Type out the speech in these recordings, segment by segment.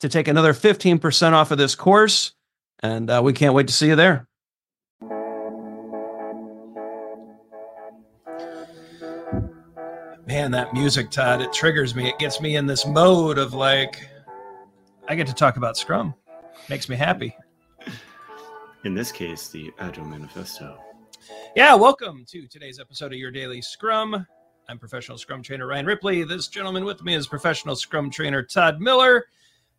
to take another 15% off of this course. And uh, we can't wait to see you there. Man, that music, Todd, it triggers me. It gets me in this mode of like, I get to talk about Scrum. Makes me happy. In this case, the Agile Manifesto. Yeah, welcome to today's episode of Your Daily Scrum. I'm professional Scrum trainer Ryan Ripley. This gentleman with me is professional Scrum trainer Todd Miller.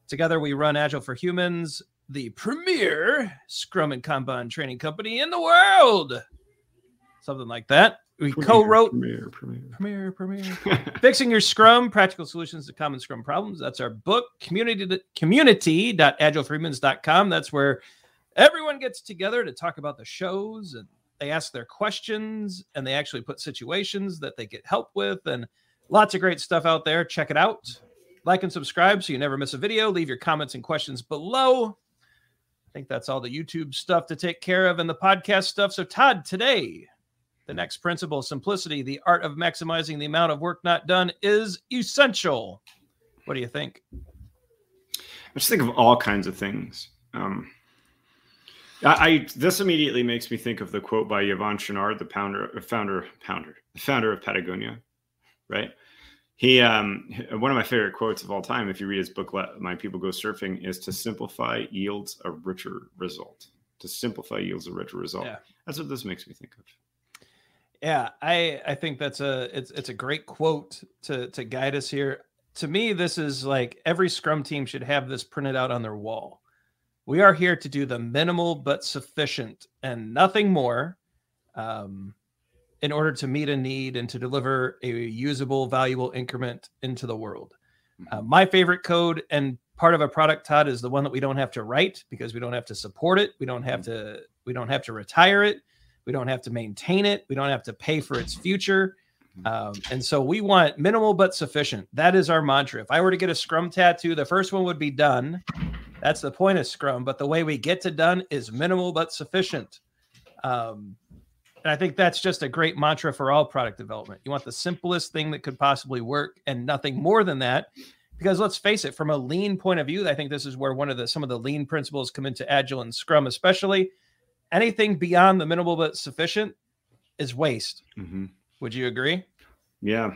Together, we run Agile for Humans, the premier Scrum and Kanban training company in the world. Something like that. We premier, co-wrote premier, premier, premier, premier. fixing your Scrum, practical solutions to common Scrum problems. That's our book. Community community.agileforhumans.com. That's where everyone gets together to talk about the shows and they ask their questions and they actually put situations that they get help with and lots of great stuff out there. Check it out. Like and subscribe so you never miss a video. Leave your comments and questions below. I think that's all the YouTube stuff to take care of and the podcast stuff. So, Todd, today, the next principle simplicity, the art of maximizing the amount of work not done is essential. What do you think? I just think of all kinds of things. Um, I, I, this immediately makes me think of the quote by Yvon Chouinard, the founder, founder, founder, the founder of Patagonia, right? He um, one of my favorite quotes of all time if you read his book let my people go surfing is to simplify yields a richer result. To simplify yields a richer result. Yeah. that's what this makes me think of. Yeah i i think that's a it's it's a great quote to to guide us here. To me this is like every scrum team should have this printed out on their wall. We are here to do the minimal but sufficient and nothing more. Um in order to meet a need and to deliver a usable, valuable increment into the world. Mm-hmm. Uh, my favorite code and part of a product, Todd, is the one that we don't have to write because we don't have to support it. We don't have mm-hmm. to. We don't have to retire it. We don't have to maintain it. We don't have to pay for its future. Mm-hmm. Um, and so we want minimal but sufficient. That is our mantra. If I were to get a Scrum tattoo, the first one would be done. That's the point of Scrum. But the way we get to done is minimal but sufficient. Um, and I think that's just a great mantra for all product development. You want the simplest thing that could possibly work and nothing more than that. Because let's face it, from a lean point of view, I think this is where one of the some of the lean principles come into agile and scrum, especially. Anything beyond the minimal but sufficient is waste. Mm-hmm. Would you agree? Yeah.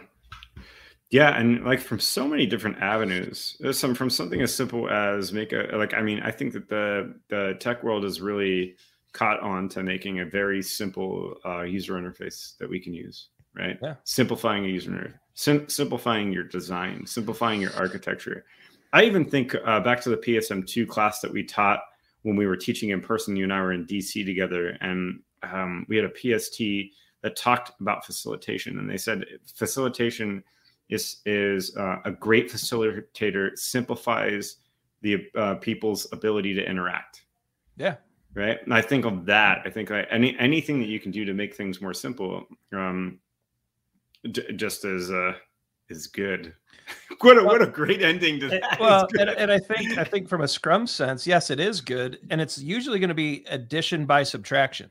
Yeah, and like from so many different avenues. There's some from something as simple as make a like I mean, I think that the the tech world is really caught on to making a very simple uh, user interface that we can use right? Yeah. simplifying a user sim- simplifying your design simplifying your architecture. I even think uh, back to the psm2 class that we taught when we were teaching in person you and i were in dc together and um, we had a pst that talked about facilitation and they said facilitation is is uh, a great facilitator simplifies the uh, people's ability to interact. Yeah right and i think of that i think like any anything that you can do to make things more simple um j- just as uh is good what a, what a great ending to that. well and, and i think i think from a scrum sense yes it is good and it's usually going to be addition by subtraction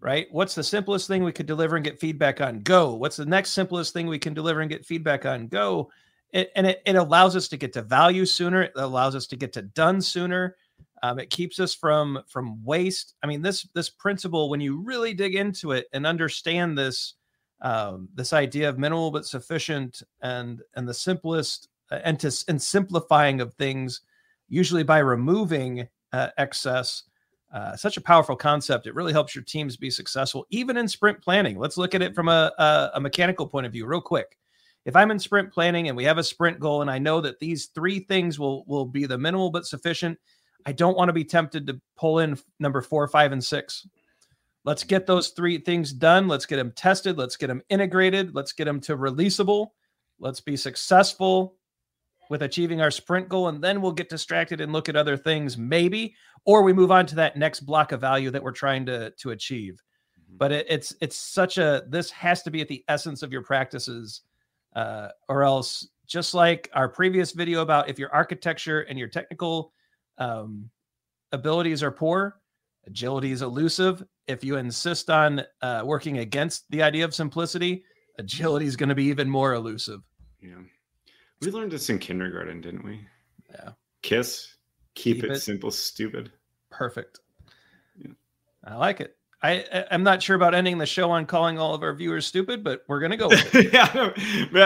right? What's the simplest thing we could deliver and get feedback on? Go. What's the next simplest thing we can deliver and get feedback on? Go. It, and it, it allows us to get to value sooner. It allows us to get to done sooner. Um, it keeps us from from waste. I mean, this this principle, when you really dig into it and understand this um, this idea of minimal but sufficient and and the simplest uh, and to and simplifying of things, usually by removing uh, excess. Uh, such a powerful concept. It really helps your teams be successful, even in sprint planning. Let's look at it from a, a, a mechanical point of view, real quick if I'm in sprint planning and we have a sprint goal and I know that these three things will will be the minimal but sufficient, I don't want to be tempted to pull in number four, five, and six. Let's get those three things done. Let's get them tested. Let's get them integrated. Let's get them to releasable. Let's be successful with achieving our sprint goal. And then we'll get distracted and look at other things, maybe, or we move on to that next block of value that we're trying to, to achieve. Mm-hmm. But it, it's it's such a this has to be at the essence of your practices, uh, or else just like our previous video about if your architecture and your technical um, abilities are poor, agility is elusive. If you insist on uh, working against the idea of simplicity, agility is going to be even more elusive. Yeah. We learned this in kindergarten, didn't we? Yeah. Kiss, keep, keep it, it, simple, stupid. Perfect. Yeah. I like it. I I'm not sure about ending the show on calling all of our viewers stupid, but we're gonna go with it. yeah,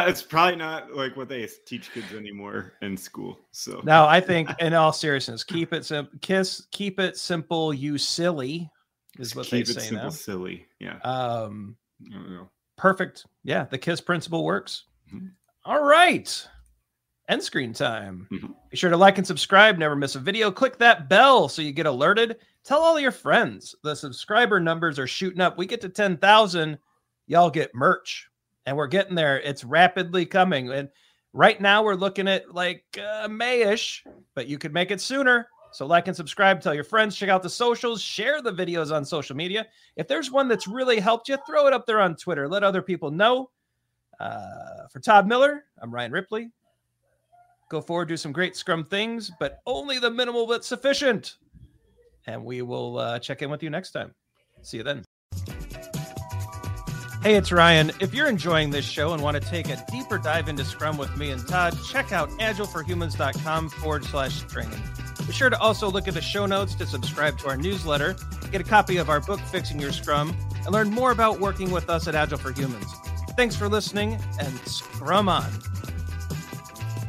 it's probably not like what they teach kids anymore in school. So now I think, in all seriousness, keep it simple. Kiss, keep it simple. You silly is what keep they say simple, now. Silly, yeah. Um, perfect. Yeah, the kiss principle works. Mm-hmm. All right. End screen time. Mm-hmm. Be sure to like and subscribe. Never miss a video. Click that bell so you get alerted tell all your friends. The subscriber numbers are shooting up. We get to 10,000, y'all get merch. And we're getting there. It's rapidly coming. And right now we're looking at like uh, Mayish, but you could make it sooner. So like and subscribe, tell your friends, check out the socials, share the videos on social media. If there's one that's really helped you, throw it up there on Twitter. Let other people know. Uh, for Todd Miller, I'm Ryan Ripley. Go forward, do some great scrum things, but only the minimal but sufficient and we will uh, check in with you next time. See you then. Hey, it's Ryan. If you're enjoying this show and want to take a deeper dive into Scrum with me and Todd, check out agileforhumans.com forward slash training. Be sure to also look at the show notes to subscribe to our newsletter, get a copy of our book, Fixing Your Scrum, and learn more about working with us at Agile for Humans. Thanks for listening and Scrum on.